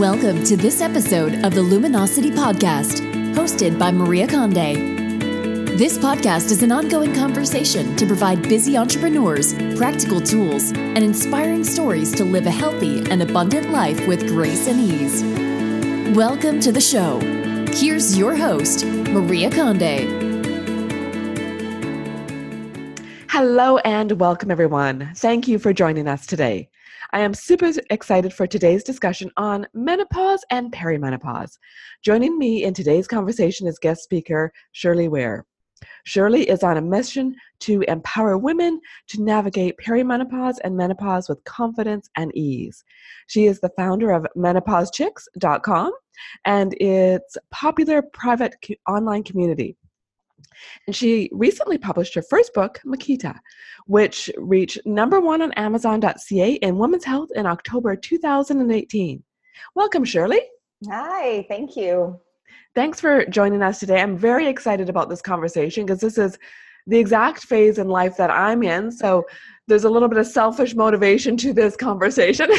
Welcome to this episode of the Luminosity Podcast, hosted by Maria Conde. This podcast is an ongoing conversation to provide busy entrepreneurs practical tools and inspiring stories to live a healthy and abundant life with grace and ease. Welcome to the show. Here's your host, Maria Conde. Hello and welcome, everyone. Thank you for joining us today. I am super excited for today's discussion on menopause and perimenopause. Joining me in today's conversation is guest speaker Shirley Weir. Shirley is on a mission to empower women to navigate perimenopause and menopause with confidence and ease. She is the founder of menopausechicks.com and its popular private online community. And she recently published her first book, Mokita, which reached number one on Amazon.ca in women's health in October 2018. Welcome, Shirley. Hi, thank you. Thanks for joining us today. I'm very excited about this conversation because this is the exact phase in life that I'm in. So there's a little bit of selfish motivation to this conversation.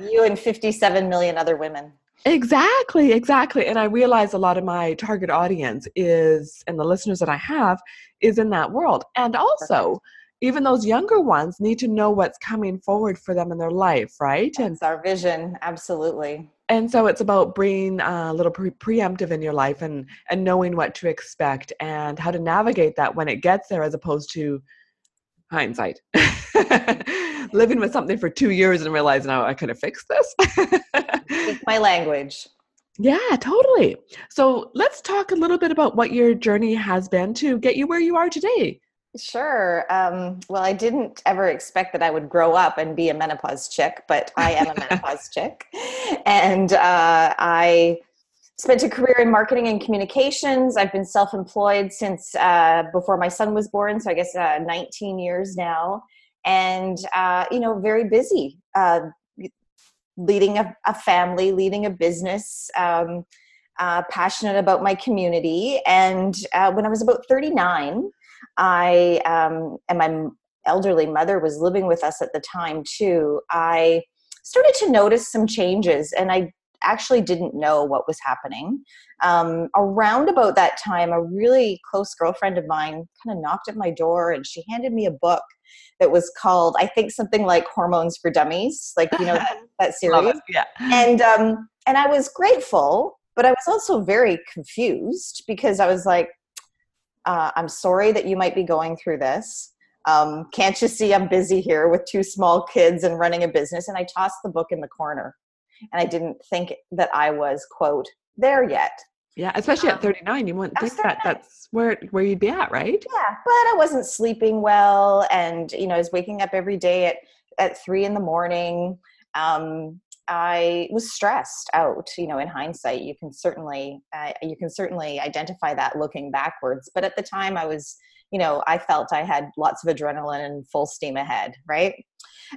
you and 57 million other women. Exactly, exactly. And I realize a lot of my target audience is, and the listeners that I have, is in that world. And also, even those younger ones need to know what's coming forward for them in their life, right? That's and our vision, absolutely. And so it's about being uh, a little pre- preemptive in your life and and knowing what to expect and how to navigate that when it gets there, as opposed to hindsight. Living with something for two years and realizing, oh, I could have fixed this. my language. Yeah, totally. So let's talk a little bit about what your journey has been to get you where you are today. Sure. Um, well, I didn't ever expect that I would grow up and be a menopause chick, but I am a menopause chick. And uh, I spent a career in marketing and communications. I've been self employed since uh, before my son was born, so I guess uh, 19 years now. And, uh, you know, very busy, uh, leading a, a, family, leading a business. Um, uh, passionate about my community. And uh, when I was about 39, I, um, and my elderly mother was living with us at the time too, I started to notice some changes. And I actually didn't know what was happening. Um, around about that time, a really close girlfriend of mine kind of knocked at my door and she handed me a book that was called, I think, something like Hormones for Dummies, like, you know, that, that series. Yeah. And, um, and I was grateful, but I was also very confused because I was like, uh, I'm sorry that you might be going through this. Um, can't you see I'm busy here with two small kids and running a business? And I tossed the book in the corner and I didn't think that I was quote there yet. Yeah, especially um, at 39, you wouldn't think that that's where where you'd be at, right? Yeah, but I wasn't sleeping well, and you know, I was waking up every day at at three in the morning. Um, I was stressed out. You know, in hindsight, you can certainly uh, you can certainly identify that looking backwards. But at the time, I was, you know, I felt I had lots of adrenaline and full steam ahead, right?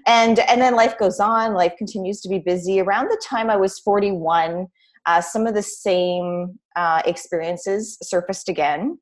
and and then life goes on life continues to be busy around the time i was 41 uh, some of the same uh, experiences surfaced again.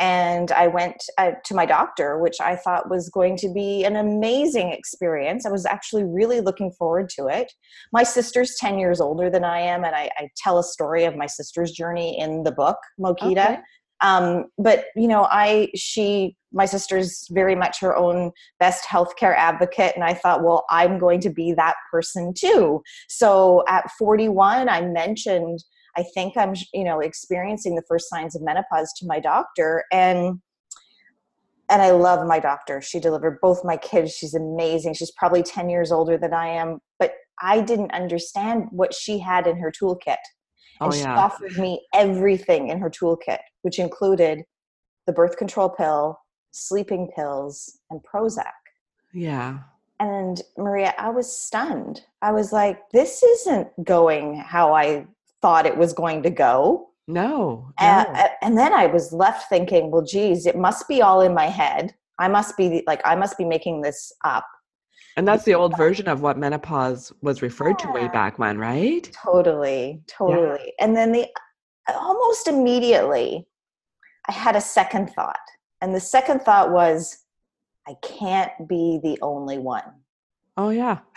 And i went uh, to my doctor which i thought was going to be an amazing experience. I was actually really looking forward to it. My sister's 10 years older than i am and i, I tell a story of my sister's journey in the book mokita. Okay. Um, but you know, I she my sister's very much her own best healthcare advocate, and I thought, well, I'm going to be that person too. So at 41, I mentioned I think I'm you know experiencing the first signs of menopause to my doctor, and and I love my doctor. She delivered both my kids. She's amazing. She's probably 10 years older than I am, but I didn't understand what she had in her toolkit. Oh, and oh, yeah. she offered me everything in her toolkit, which included the birth control pill, sleeping pills, and Prozac. Yeah. And Maria, I was stunned. I was like, this isn't going how I thought it was going to go. No. no. And, and then I was left thinking, well, geez, it must be all in my head. I must be like, I must be making this up. And that's the old version of what menopause was referred yeah. to way back when, right? Totally, totally. Yeah. And then the uh, almost immediately I had a second thought. And the second thought was I can't be the only one. Oh yeah.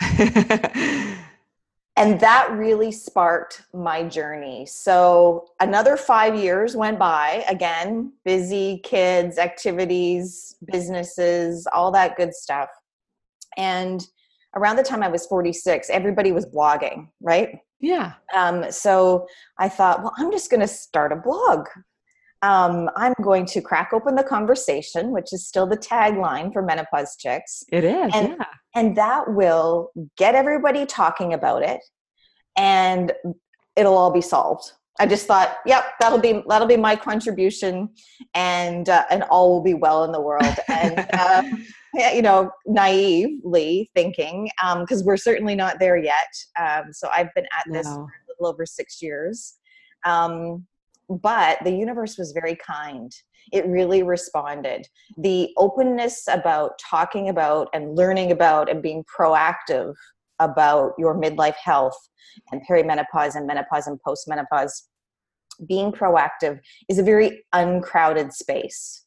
and that really sparked my journey. So another five years went by. Again, busy kids, activities, businesses, all that good stuff. And around the time I was 46, everybody was blogging, right? Yeah. Um, so I thought, well, I'm just going to start a blog. Um, I'm going to crack open the conversation, which is still the tagline for Menopause Chicks. It is, and, yeah. And that will get everybody talking about it and it'll all be solved. I just thought, yep, that'll be that'll be my contribution, and uh, and all will be well in the world. And uh, you know, naively thinking, because um, we're certainly not there yet. Um, so I've been at this no. for a little over six years, um, but the universe was very kind. It really responded. The openness about talking about and learning about and being proactive about your midlife health and perimenopause and menopause and postmenopause, being proactive is a very uncrowded space.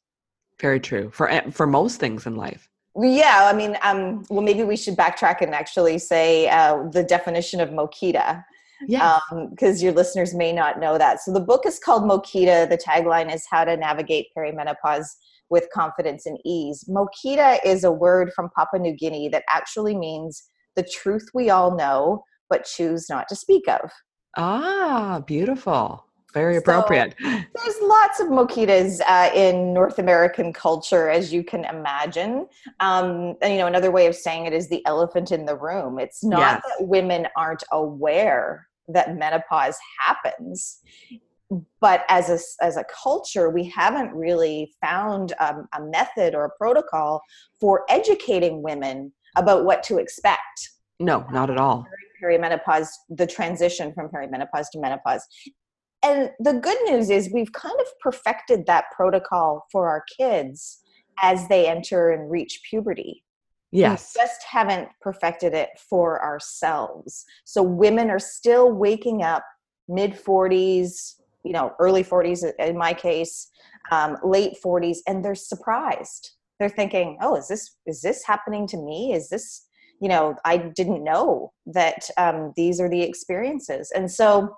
Very true for eh, for most things in life. Yeah, I mean, um, well, maybe we should backtrack and actually say uh, the definition of Mokita. Yeah. Because um, your listeners may not know that. So the book is called Mokita. The tagline is How to Navigate Perimenopause with Confidence and Ease. Mokita is a word from Papua New Guinea that actually means the truth we all know, but choose not to speak of. Ah, beautiful. Very appropriate. So, there's lots of mokitas uh, in North American culture, as you can imagine. Um, and you know, another way of saying it is the elephant in the room. It's not yes. that women aren't aware that menopause happens, but as a as a culture, we haven't really found um, a method or a protocol for educating women about what to expect. No, not at all. Perimenopause, the transition from perimenopause to menopause. And the good news is we've kind of perfected that protocol for our kids as they enter and reach puberty. Yes. We just haven't perfected it for ourselves. So women are still waking up mid 40s, you know, early 40s in my case, um, late 40s, and they're surprised they're thinking oh is this is this happening to me? Is this you know i didn't know that um, these are the experiences. And so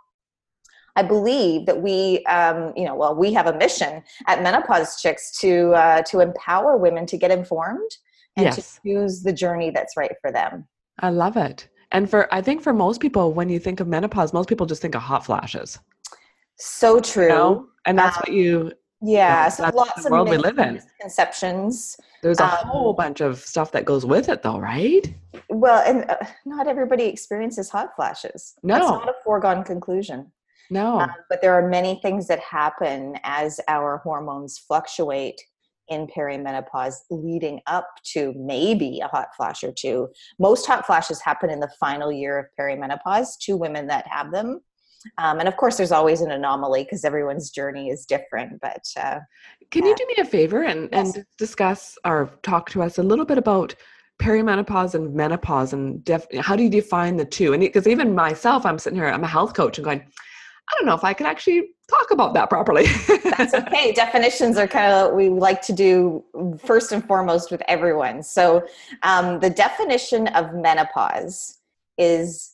i believe that we um, you know well we have a mission at menopause chicks to uh, to empower women to get informed and yes. to choose the journey that's right for them. I love it. And for i think for most people when you think of menopause most people just think of hot flashes. So true. You know? and that's um, what you yeah so lots of world we live in. misconceptions. There's a um, whole bunch of stuff that goes with it though right? Well and uh, not everybody experiences hot flashes. No. It's not a foregone conclusion. No. Um, but there are many things that happen as our hormones fluctuate in perimenopause leading up to maybe a hot flash or two. Most hot flashes happen in the final year of perimenopause to women that have them um, and of course, there's always an anomaly because everyone's journey is different. But uh, can you do me a favor and, yes. and discuss or talk to us a little bit about perimenopause and menopause and def- how do you define the two? And because even myself, I'm sitting here, I'm a health coach and going, I don't know if I can actually talk about that properly. That's okay. Definitions are kind of what we like to do first and foremost with everyone. So, um, the definition of menopause is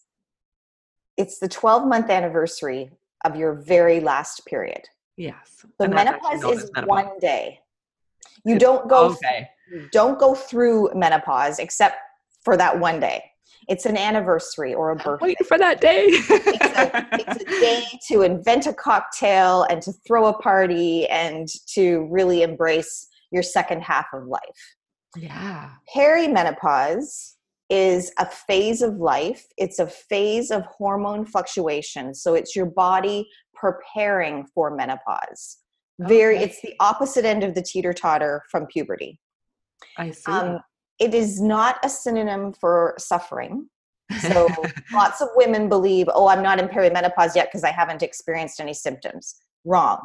it's the 12 month anniversary of your very last period. Yes. The menopause is menopause. one day. You don't go okay. don't go through menopause except for that one day. It's an anniversary or a birthday. Wait for that day. it's, a, it's, a, day to invent a cocktail and to throw a party and to really embrace your second half of life. Yeah. Perimenopause is a phase of life. It's a phase of hormone fluctuation. So it's your body preparing for menopause. Very, it's the opposite end of the teeter totter from puberty. I see. Um, it is not a synonym for suffering. So lots of women believe, oh, I'm not in perimenopause yet because I haven't experienced any symptoms. Wrong.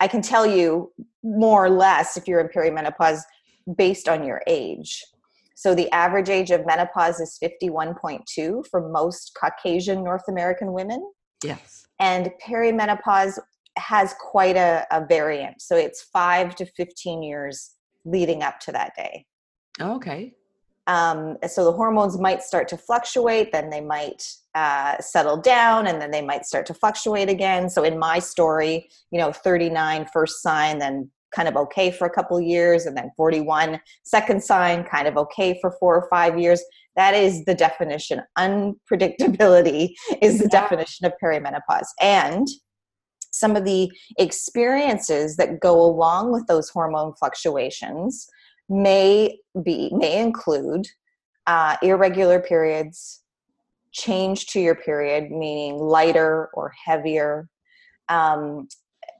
I can tell you more or less if you're in perimenopause based on your age. So the average age of menopause is 51.2 for most Caucasian North American women. Yes. And perimenopause has quite a, a variant. So it's five to 15 years leading up to that day. Okay. Um, so the hormones might start to fluctuate, then they might uh, settle down, and then they might start to fluctuate again. So in my story, you know, 39 first sign, then kind of okay for a couple years, and then 41 second sign, kind of okay for four or five years. That is the definition. Unpredictability is the yeah. definition of perimenopause. And some of the experiences that go along with those hormone fluctuations may be may include uh, irregular periods change to your period meaning lighter or heavier um,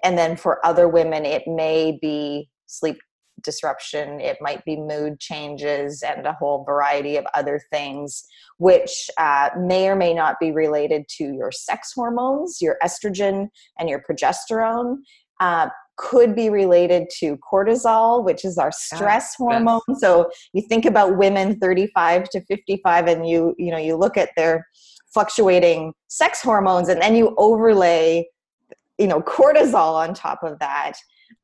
and then for other women it may be sleep disruption it might be mood changes and a whole variety of other things which uh, may or may not be related to your sex hormones your estrogen and your progesterone uh, could be related to cortisol which is our stress hormone. So you think about women 35 to 55 and you you know you look at their fluctuating sex hormones and then you overlay you know cortisol on top of that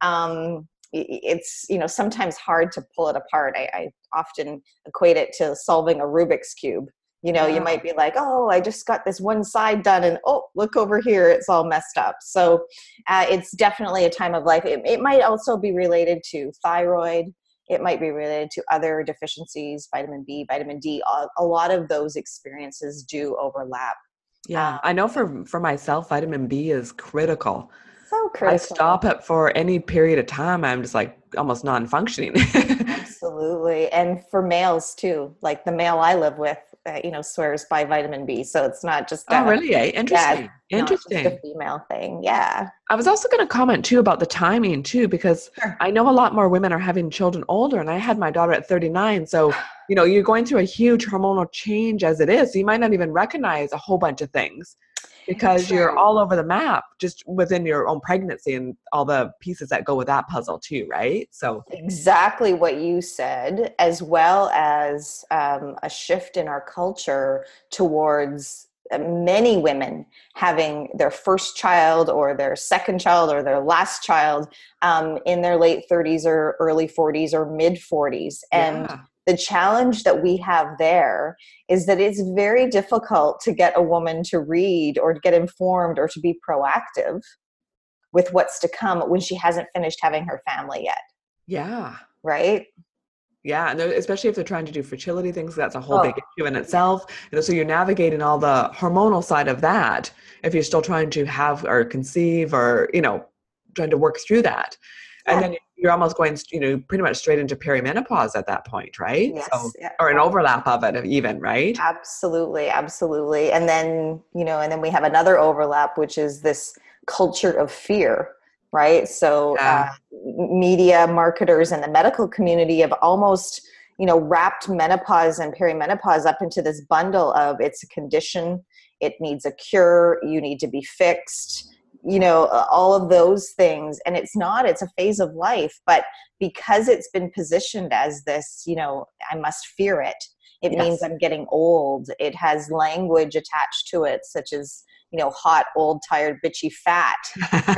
um, it's you know sometimes hard to pull it apart. I, I, often equate it to solving a rubik's cube. You know you might be like oh i just got this one side done and oh look over here it's all messed up. So uh, it's definitely a time of life. It, it might also be related to thyroid. It might be related to other deficiencies vitamin b vitamin d. A lot of those experiences do overlap yeah um, i know for for myself vitamin b is critical so critical. I stop it for any period of time. I'm just like almost non-functioning. Absolutely, and for males too. Like the male I live with, uh, you know, swears by vitamin B, so it's not just oh, really? Eh? Interesting. Yeah, Interesting. a female thing. Yeah. I was also going to comment too about the timing too, because sure. I know a lot more women are having children older, and I had my daughter at 39, so you know you're going through a huge hormonal change as it is. So you might not even recognize a whole bunch of things because sure. you're all over the map just within your own pregnancy and all the pieces that go with that puzzle too right so exactly what you said as well as um, a shift in our culture towards uh, many women having their first child or their second child or their last child um, in their late 30s or early 40s or mid 40s and yeah the challenge that we have there is that it's very difficult to get a woman to read or to get informed or to be proactive with what's to come when she hasn't finished having her family yet. Yeah. Right? Yeah, and especially if they're trying to do fertility things, that's a whole oh. big issue in itself. You know, so you're navigating all the hormonal side of that if you're still trying to have or conceive or you know trying to work through that, yeah. and then you're almost going, you know, pretty much straight into perimenopause at that point, right? Yes. So, yeah. Or an overlap of it, even, right? Absolutely, absolutely. And then, you know, and then we have another overlap, which is this culture of fear, right? So, yeah. uh, media marketers and the medical community have almost, you know, wrapped menopause and perimenopause up into this bundle of it's a condition, it needs a cure, you need to be fixed you know all of those things and it's not it's a phase of life but because it's been positioned as this you know i must fear it it yes. means i'm getting old it has language attached to it such as you know hot old tired bitchy fat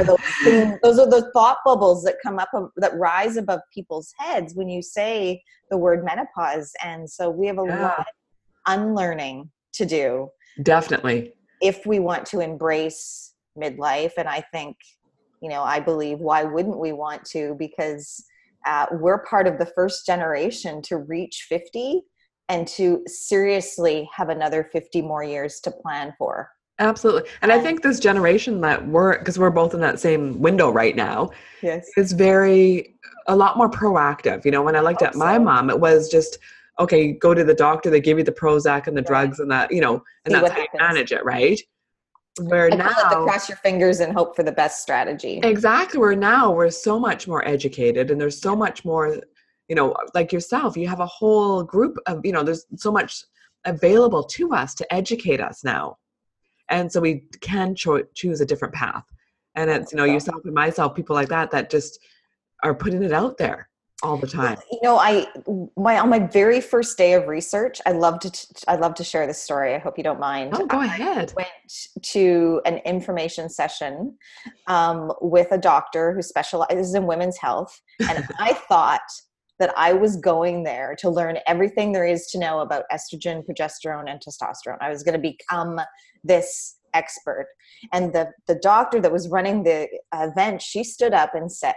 those, things, those are the thought bubbles that come up um, that rise above people's heads when you say the word menopause and so we have a yeah. lot of unlearning to do definitely if we want to embrace midlife and i think you know i believe why wouldn't we want to? Because uh, we're part of the first generation to reach 50 and to seriously have another 50 more years to plan for. Absolutely. And i think this generation that we're because we're both in that same window right now yes. is very a lot more proactive. You know when i looked at my so. mom it was just okay go to the doctor they give you the prozac and the drugs and that you know and See that's how you manage it right where I now cross your fingers and hope for the best strategy. Exactly. Where now we're so much more educated and there's so much more, you know, like yourself, you have a whole group of, you know, there's so much available to us to educate us now. And so we can cho- choose a different path. And it's, you know, yourself and myself, people like that, that just are putting it out there all the time you know i my on my very first day of research i love to i love to share this story i hope you don't mind oh go ahead I went to an information session um, with a doctor who specializes in women's health and i thought that I was going there to learn everything there is to know about estrogen, progesterone, and testosterone. I was going to become this expert. And the, the doctor that was running the event, she stood up and said,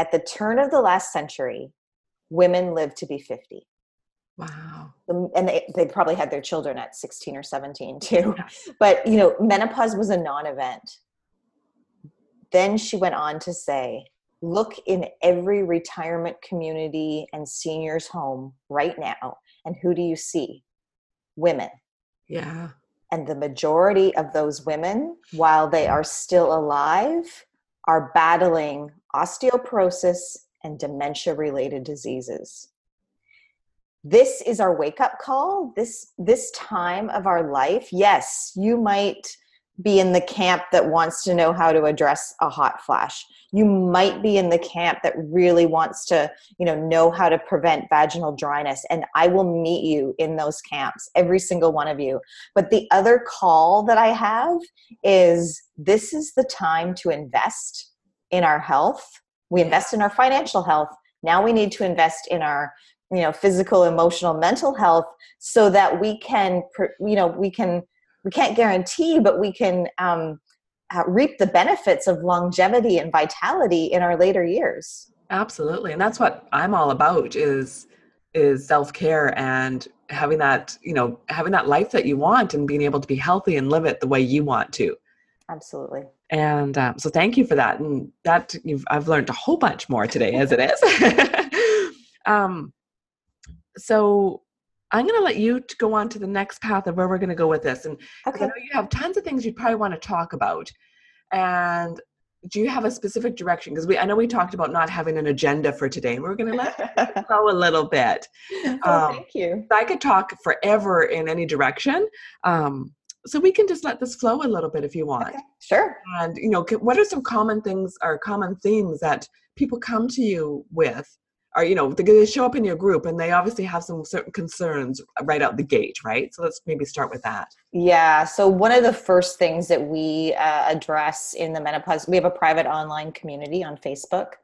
at the turn of the last century, women lived to be 50. Wow. And they, they probably had their children at 16 or 17 too. But, you know, menopause was a non event. Then she went on to say, look in every retirement community and seniors home right now and who do you see women yeah and the majority of those women while they are still alive are battling osteoporosis and dementia related diseases. This is our wake up call. This this time of our life yes you might be in the camp that wants to know how to address a hot flash. You might be in the camp that really wants to you know know how to prevent vaginal dryness and i will meet you in those camps every single one of you. But the other call that i have is this is the time to invest in our health. We invest in our financial health. Now we need to invest in our you know physical emotional mental health so that we can you know we can we can't guarantee but we can um, uh, reap the benefits of longevity and vitality in our later years. Absolutely and that's what i'm all about is is self-care and having that you know having that life that you want and being able to be healthy and live it the way you want to. Absolutely and um, so thank you for that and that you've i've learned a whole bunch more today as it is um so I'm going to let you go on to the next path of where we're going to go with this. And okay. I know you have tons of things you probably want to talk about. And do you have a specific direction? Because we, I know we talked about not having an agenda for today, and we're going to let go a little bit. Oh, um, thank you. I could talk forever in any direction. Um, so we can just let this flow a little bit if you want. Okay. Sure. And you know, what are some common things or common themes that people come to you with Or you know they show up in your group and they obviously have some certain concerns right out the gate right so let's maybe start with that yeah so one of the first things that we uh, address in the menopause we have a private online community on facebook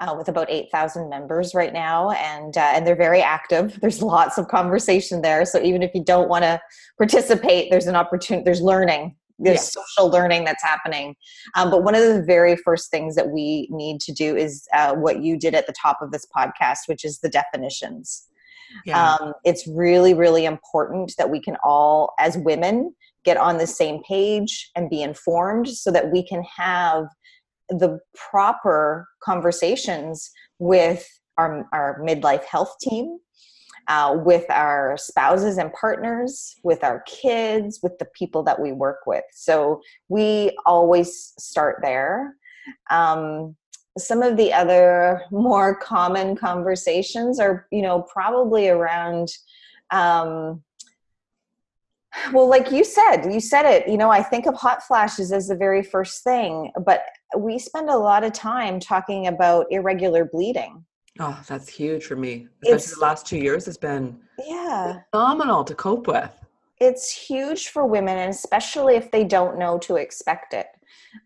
uh, with about 8000 members right now and uh, and they're very active there's lots of conversation there so even if you don't want to participate there's an opportunity there's learning there's yeah. social learning that's happening. Um, but one of the very first things that we need to do is uh, what you did at the top of this podcast, which is the definitions. Yeah. Um, it's really, really important that we can all, as women, get on the same page and be informed so that we can have the proper conversations with our, our midlife health team uh, with our spouses and partners, with our kids, with the people that we work with. So we always start there. Um, some of the other more common conversations are, you know, probably around. Um, well, like you said, you said it, you know, I think of hot flashes as the very first thing, but we spend a lot of time talking about irregular bleeding Oh, that's huge for me. Especially it's, the last two years has been yeah phenomenal to cope with. It's huge for women, and especially if they don't know to expect it.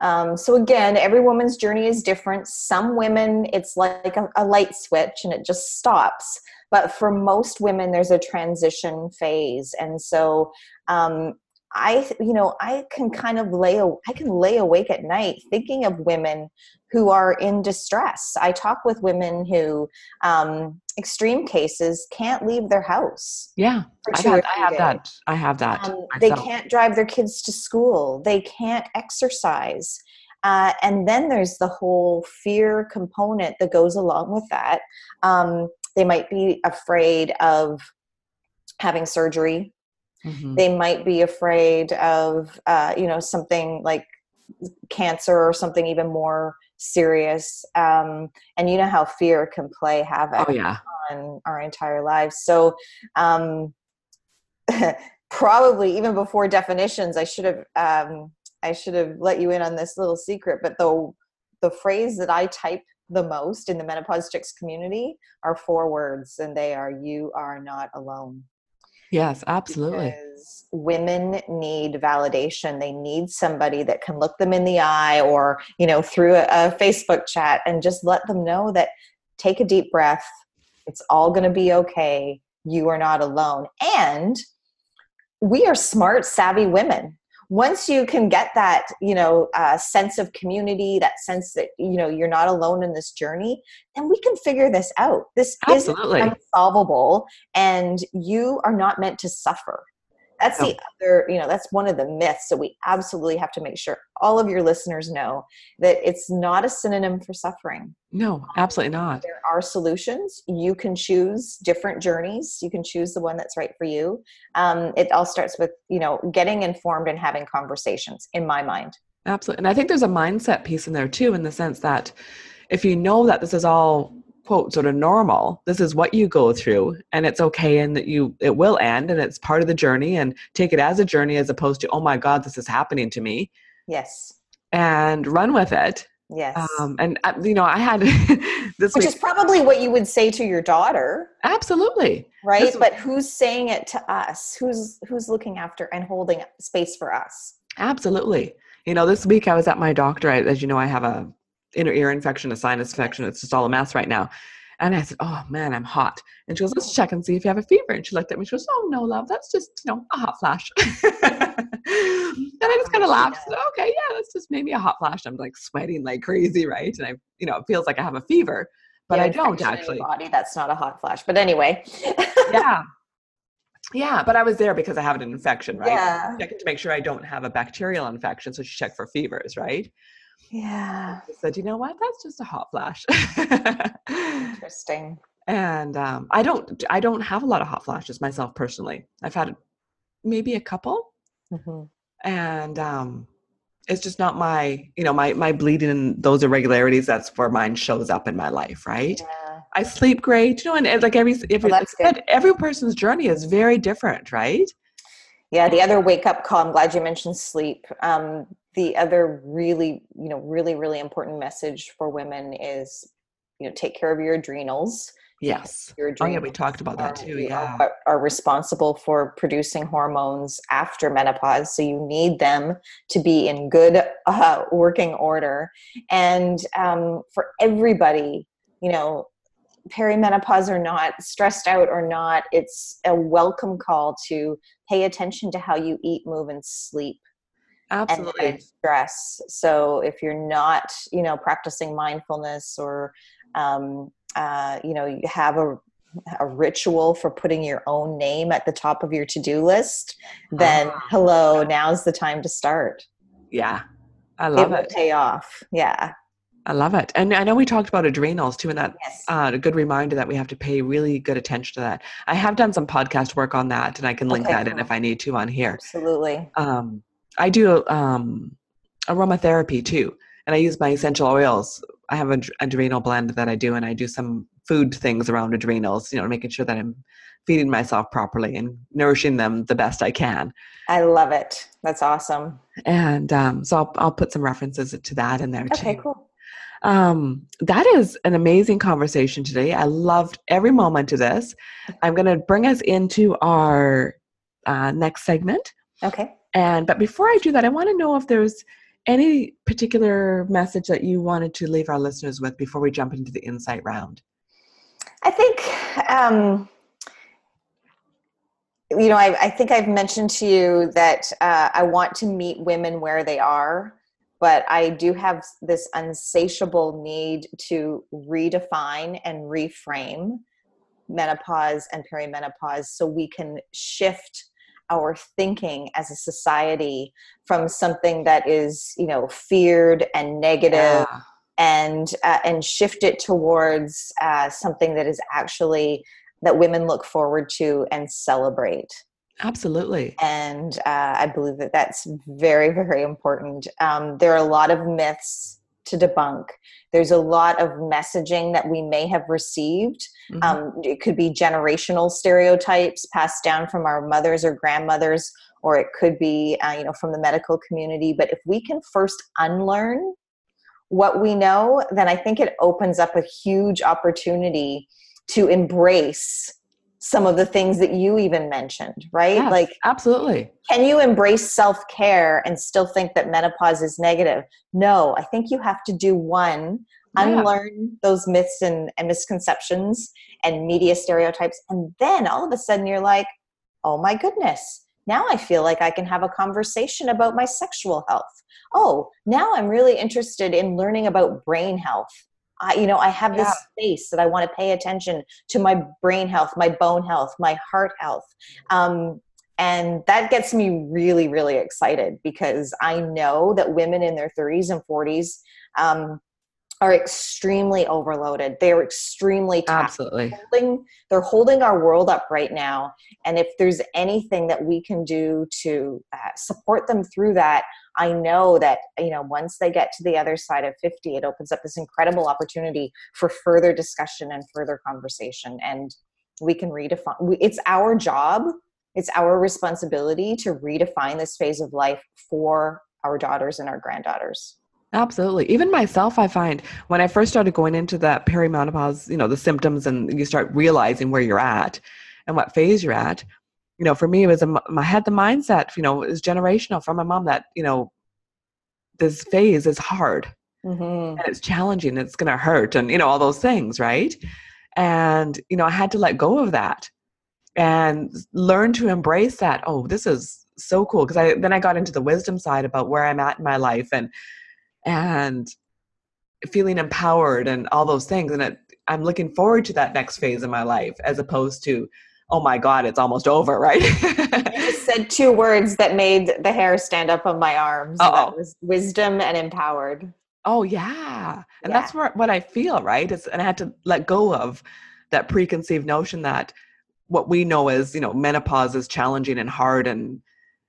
Um, so again, every woman's journey is different. Some women, it's like a, a light switch and it just stops. But for most women, there's a transition phase, and so um, I, you know, I can kind of lay, I can lay awake at night thinking of women who are in distress. I talk with women who, um, extreme cases, can't leave their house. Yeah, I have, I have that. I have that. Um, they can't drive their kids to school. They can't exercise. Uh, and then there's the whole fear component that goes along with that. Um, they might be afraid of having surgery Mm-hmm. They might be afraid of, uh, you know, something like cancer or something even more serious. Um, and you know how fear can play havoc oh, yeah. on our entire lives. So, um, probably even before definitions, I should have, um, I should have let you in on this little secret. But the the phrase that I type the most in the menopause chicks community are four words, and they are "You are not alone." Yes, absolutely. Because women need validation. They need somebody that can look them in the eye or, you know, through a, a Facebook chat and just let them know that take a deep breath, It's all going to be okay. You are not alone. And we are smart, savvy women. Once you can get that, you know, uh, sense of community, that sense that you know you're not alone in this journey, then we can figure this out. This Absolutely. is unsolvable, and you are not meant to suffer that's the other you know that's one of the myths So we absolutely have to make sure all of your listeners know that it's not a synonym for suffering. No absolutely not. there are solutions. You can choose different journeys. You can choose the one that's right for you. Um, it all starts with you know getting informed and having conversations in my mind. Absolutely. And i think there's a mindset piece in there too in the sense that if you know that this is all quote sort of normal. This is what you go through and it's okay and that you it will end and it's part of the journey and take it as a journey as opposed to oh my god this is happening to me. Yes. And run with it. Yes. Um, and uh, you know i had this which week, is probably what you would say to your daughter. Absolutely. Right? this, but who's saying it to us? Who's who's looking after and holding space for us? Absolutely. You know this week i was at my doctor I, as you know i have a inner ear infection, a sinus infection. It's just all a mess right now. And I said, Oh man, I'm hot. And she goes, Let's check and see if you have a fever. And she looked at me, she goes, Oh no, love, that's just, you know, a hot flash. and I just kind of laughed. Said, okay, yeah, that's just maybe a hot flash. I'm like sweating like crazy, right? And I, you know, it feels like I have a fever, but yeah, I don't actually. body, that's not a hot flash. But anyway. yeah. Yeah, but I was there because I have an infection, right? Yeah. Checking to make sure I don't have a bacterial infection. So she checked for fevers, right? Yeah. I said, you know what? That's just a hot flash. Interesting. And um, I don't, I don't have a lot of hot flashes myself personally. I've had maybe a couple, mm-hmm. and um, it's just not my, you know, my my bleeding and those irregularities. That's where mine shows up in my life, right? Yeah. I sleep great, you know, and, and like every every, well, every person's journey is very different, right? Yeah, the other wake up call. I'm glad you mentioned sleep. Um, the other really you know really really important message for women is you know take care of your adrenals yes. your adrenals oh yeah we talked about that too yeah. are, are, responsible for producing hormones after menopause so you need them to be in good uh, working order. And um, for everybody you know perimenopause or not stressed out or not it's a welcome call to pay attention to how you eat move and sleep absolutely stress so if you're not you know practicing mindfulness or um, uh, you know you have a a ritual for putting your own name at the top of your to-do list then uh, hello now's the time to start yeah i love it, it. pay off yeah I love it. And I know we talked about adrenals too, and that's yes. uh, a good reminder that we have to pay really good attention to that. I have done some podcast work on that, and I can link okay, that in if I need to on here. Absolutely. Um, I do um, aromatherapy too, and I use my essential oils. I have an adrenal blend that I do, and I do some food things around adrenals. You know, making sure that I'm feeding myself properly and nourishing them the best I can. I love it. That's awesome. And um, so I'll, I'll put some references to that in there okay, too. Okay, cool. Um, that is an amazing conversation today. I loved every moment of this. I'm going to bring us into our uh, next segment. Okay. And but before I do that, I want to know if there's any particular message that you wanted to leave our listeners with before we jump into the insight round. I think um, you know I, I, think I've mentioned to you that uh, I want to meet women where they are, but I do have this unsatiable need to redefine and reframe menopause and perimenopause so we can shift our thinking as a society from something that is you know feared and negative yeah. and uh, and shift it towards uh, something that is actually that women look forward to and celebrate. Absolutely. And uh, i believe that that's very very important. Um, there are a lot of myths to debunk. There's a lot of messaging that we may have received. Mm-hmm. Um, it could be generational stereotypes passed down from our mothers or grandmothers, or it could be, uh, you know, from the medical community. But if we can first unlearn what we know, then I think it opens up a huge opportunity to embrace some of the things that you even mentioned, right? Yes, like, absolutely. Can you embrace self care and still think that menopause is negative? No, I think you have to do one unlearn those myths and, and misconceptions and media stereotypes. And then all of a sudden you're like, oh my goodness, now I feel like I can have a conversation about my sexual health. Oh, now I'm really interested in learning about brain health. I, you know, I have this yeah. space that I want to pay attention to my brain health, my bone health, my heart health. Um, and that gets me really, really excited because I know that women in their 30s and 40s um, are extremely overloaded. They're extremely taxed. absolutely holding, they're holding our world up right now. And if there's anything that we can do to uh, support them through that, I know that you know once they get to the other side of 50, it opens up this incredible opportunity for further discussion and further conversation. And we can redefine. It's our job it's our responsibility to redefine this phase of life for our daughters and our granddaughters. Absolutely. Even myself, I find when I first started going into that perimenopause, you know, the symptoms and you start realizing where you're at and what phase you're at. You know, for me, it was a, I had the mindset, you know, is generational from my mom that, you know, this phase is hard mm-hmm. and it's challenging, it's going to hurt and, you know, all those things, right? And, you know, I had to let go of that and learn to embrace that oh this is so cool because i then i got into the wisdom side about where i'm at in my life and and feeling empowered and all those things and it, i'm looking forward to that next phase of my life as opposed to oh my god it's almost over right? You just said two words that made the hair stand up on my arms that was wisdom and empowered. Oh yeah. And yeah. that's what, what i feel right? It's, and i had to let go of that preconceived notion that what we know as you know menopause is challenging and hard and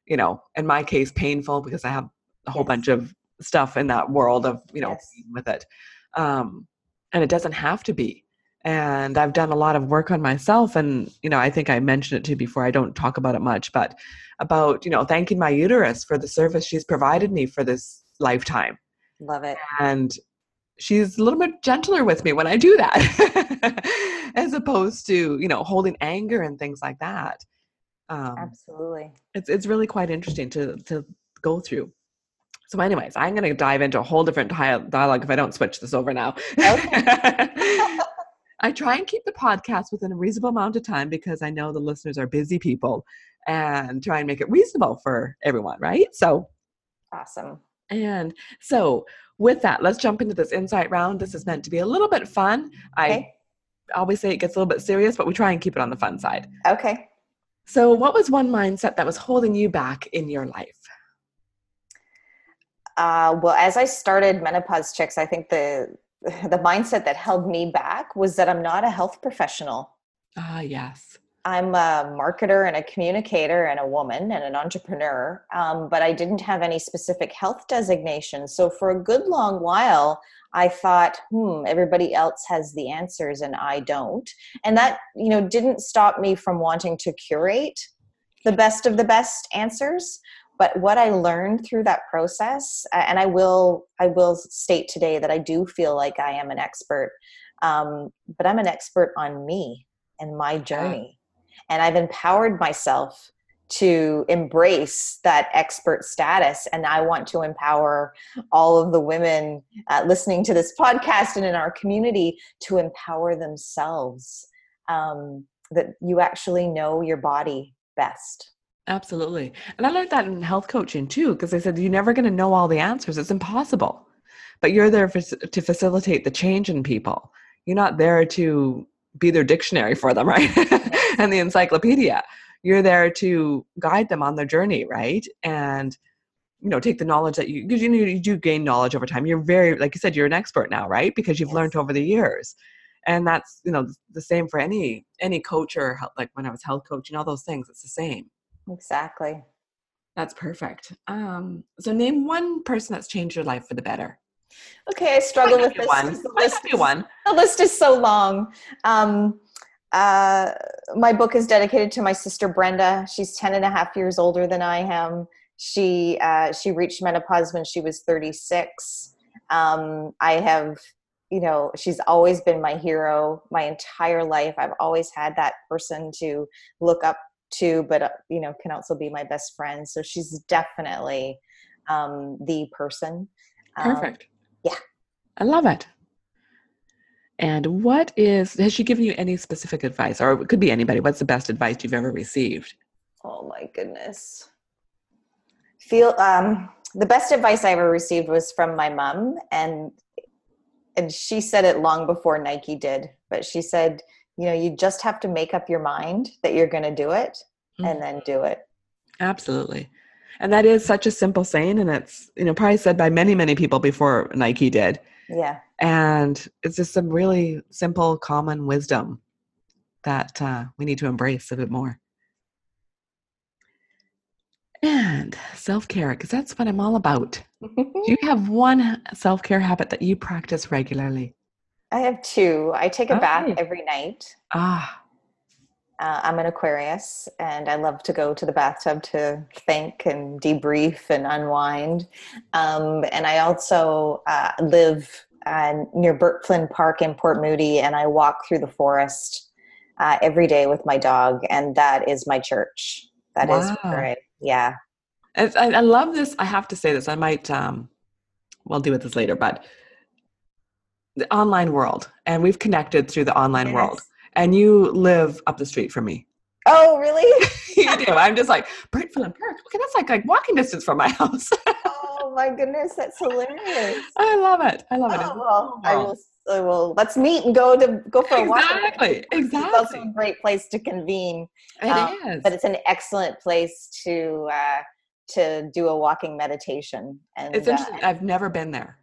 you know in my case painful because i have a whole yes. bunch of stuff in that world of you know yes. with it. Um and it doesn't have to be and i've done a lot of work on myself and you know i think i mentioned it to you before i don't talk about it much but about you know thanking my uterus for the service she's provided me for this lifetime love it and she's a little bit gentler with me when I do that, as opposed to you know holding anger and things like that. Um, Absolutely, it's it's really quite interesting to to go through. So, anyways, I'm going to dive into a whole different dialogue if I don't switch this over now. Okay. I try and keep the podcast within a reasonable amount of time because I know the listeners are busy people and try and make it reasonable for everyone, right? So, awesome. And so, with that, let's jump into this insight round. This is meant to be a little bit fun. Okay. I always say it gets a little bit serious, but we try and keep it on the fun side. Okay. So, what was one mindset that was holding you back in your life? Uh, well, as I started menopause chicks, I think the the mindset that held me back was that I'm not a health professional. Ah, yes. I'm a marketer and a communicator and a woman and an entrepreneur, um, but I didn't have any specific health designation. So for a good long while, I thought, hmm, everybody else has the answers and I don't. And that, you know, didn't stop me from wanting to curate the best of the best answers. But what I learned through that process, and I will, I will state today that I do feel like I am an expert, um, but I'm an expert on me and my journey and I've empowered myself to embrace that expert status. And I want to empower all of the women uh, listening to this podcast and in our community to empower themselves. Um, that you actually know your body best. Absolutely. And I learned that in health coaching too, because they said you're never going to know all the answers. It's impossible. But you're there for, to facilitate the change in people. You're not there to be their dictionary for them, right? and the encyclopedia. You're there to guide them on their journey, right? And you know, take the knowledge that you because you know you do gain knowledge over time. You're very, like you said, you're an expert now, right? Because you've yes. learned over the years, and that's you know the same for any any coach or like when I was health coaching, all those things. It's the same. Exactly. That's perfect. Um, so name one person that's changed your life for the better. Okay, I struggle with this. One. The list, is, one. the list is so long. Um, uh, my book is dedicated to my sister Brenda. She's 10 and a half years older than I am. She, uh, she reached menopause when she was 36. Um, I have, you know, she's always been my hero my entire life. I've always had that person to look up to, but, uh, you know, can also be my best friend. So she's definitely um, the person. Um, Perfect. Yeah. I love it. And what is, has she given you any specific advice? Or it could be anybody. What's the best advice you've ever received? Oh my goodness. Feel, um, the best advice I ever received was from my mom, and and she said it long before Nike did. But she said, you know, you just have to make up your mind that you're going to do it, mm-hmm. and then do it. Absolutely. And that is such a simple saying, and it's you know probably said by many many people before Nike did. Yeah. And it's just some really simple, common wisdom that uh, we need to embrace a bit more. And self care, because that's what I'm all about. Do you have one self care habit that you practice regularly? I have two. I take a bath every night. Ah. Uh, I'm an Aquarius and I love to go to the bathtub to think and debrief and unwind. Um, and I also uh, live uh, near Bert Flynn Park in Port Moody and I walk through the forest uh, every day with my dog, and that is my church. That wow. is great. Yeah. I, I, love this. I have to say this. I might, um, we'll deal with this later, but the online world, and we've connected through the online yes. world and you live up the street from me. Oh, really? you do. I'm just like, Bert Flynn Park. Okay, that's like like walking distance from my house. oh my goodness, that's hilarious. I love it. I love it. Oh, well, I will, I will. Let's meet and go to go for a walk. Exactly. Exactly. It's also a great place to convene. It um, is. But it's an excellent place to uh, to do a walking meditation. And it's interesting. Uh, I've never been there.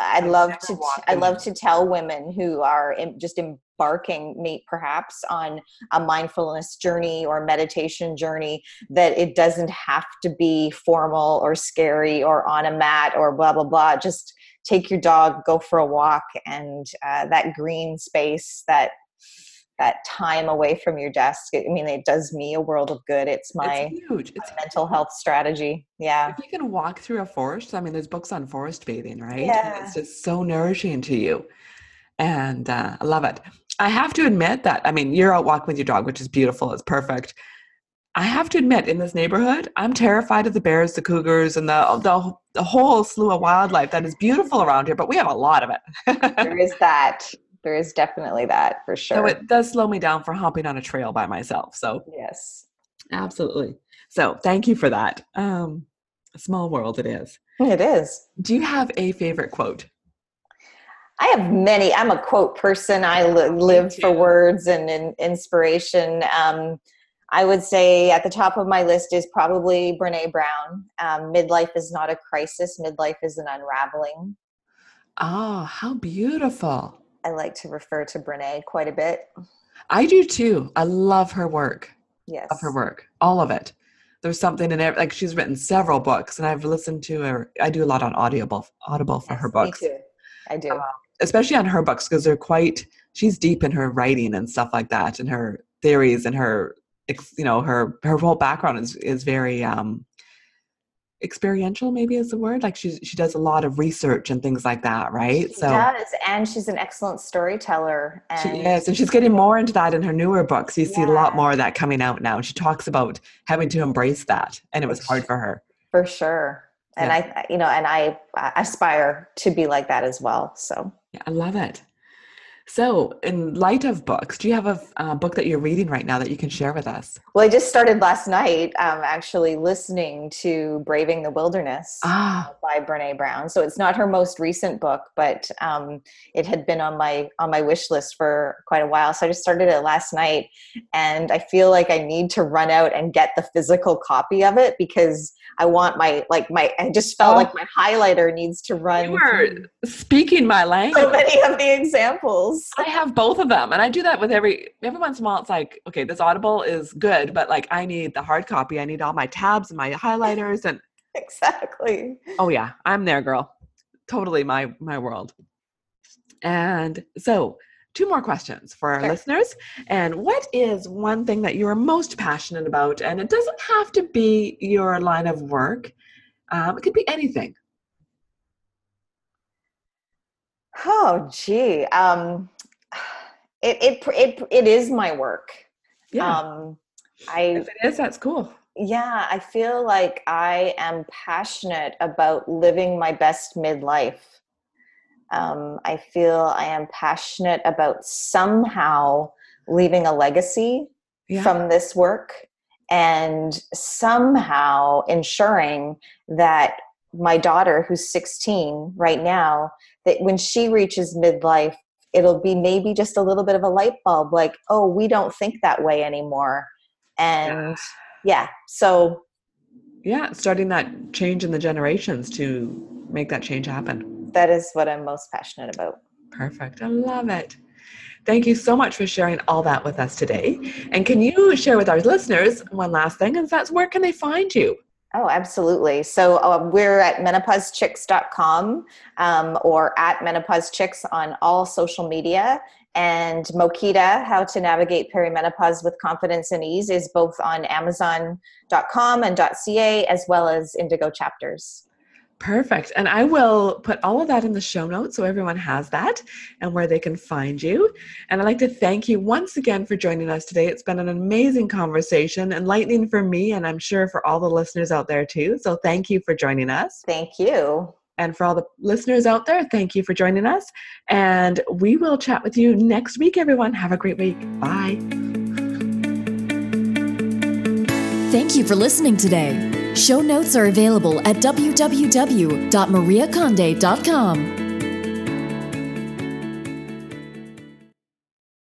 I'd love to. I love to tell women who are just embarking, me perhaps on a mindfulness journey or meditation journey, that it doesn't have to be formal or scary or on a mat or blah blah blah. Just take your dog, go for a walk, and uh, that green space, that that time away from your desk. I mean, it does me a world of good. It's my, it's huge. It's mental health strategy. Yeah. If you can walk through a forest, I mean, there's books on forest bathing, right? Yeah. And it's just so nourishing to you. And uh, I love it. I have to admit that, I mean, you're out walking with your dog, which is beautiful. It's perfect. I have to admit, in this neighborhood, I'm terrified of the bears, the cougars, and the, the, the whole slew of wildlife that is beautiful around here, but we have a lot of it. there is that there is definitely that for sure. So it does slow me down for hopping on a trail by myself. So yes, absolutely. So thank you for that. Um, a small world it is. It is. Do you have a favorite quote? I have many. I'm a quote person. I li- live for words and, and inspiration. Um, I would say at the top of my list is probably Brene Brown. Um, midlife is not a crisis. Midlife is an unraveling. Oh, how beautiful. I like to refer to Brene quite a bit. I do too. I love her work. Yes. Of her work. All of it. There's something in it like she's written several books and I've listened to her I do a lot on Audible Audible for yes, her books. Me too. I do. Uh, especially on her books because they're quite she's deep in her writing and stuff like that and her theories and her you know her her whole background is is very um experiential maybe is the word? Like she she does a lot of research and things like that right? She so does and she's an excellent storyteller and she is and she's getting more into that in her newer books. You yeah. see a lot more of that coming out now she talks about having to embrace that and it was hard for her. For sure and yeah. i you know and i aspire to be like that as well so. Yeah, i love it so, in light of books, do you have a uh, book that you're reading right now that you can share with us? Well, I just started last night um, actually listening to Braving the Wilderness ah. uh, by Brene Brown. So, it's not her most recent book, but um, it had been on my on my wish list for quite a while. So, I just started it last night, and I feel like I need to run out and get the physical copy of it because I want my like my I just felt oh. like my highlighter needs to run. You were speaking my language. So many of the examples. I have both of them, and I do that with every every once in a while. It's like okay, this Audible is good, but like I need the hard copy. I need all my tabs and my highlighters and exactly. Oh yeah, I'm there, girl. Totally my my world. And so two more questions for our sure. listeners. And what is one thing that you're most passionate about? And it doesn't have to be your line of work, um, it could be anything. Oh, gee. Um, it, it, it, it is my work. Yeah. Um, I, if it is, that's cool. Yeah, I feel like I am passionate about living my best midlife Um, I feel I am passionate about somehow leaving a legacy yeah. from this work and somehow ensuring that my daughter who's 16 right now that when she reaches midlife it'll be maybe just a little bit of a light bulb like oh we don't think that way anymore and yes. yeah so yeah starting that change in the generations to make that change happen that is what i'm most passionate about perfect i love it Thank you so much for sharing all that with us today. And can you share with our listeners one last thing, and that's where can they find you? Oh, absolutely. So uh, we're at menopausechicks.com um, or at menopausechicks on all social media. And Mokita, How to Navigate Perimenopause with Confidence and Ease, is both on amazon.com and .ca as well as Indigo chapters. Perfect. And I will put all of that in the show notes so everyone has that and where they can find you. And I'd like to thank you once again for joining us today. It's been an amazing conversation, enlightening for me, and I'm sure for all the listeners out there too. So thank you for joining us. Thank you. And for all the listeners out there, thank you for joining us. And we will chat with you next week, everyone. Have a great week. Bye. Thank you for listening today. Show notes are available at www.mariaconde.com.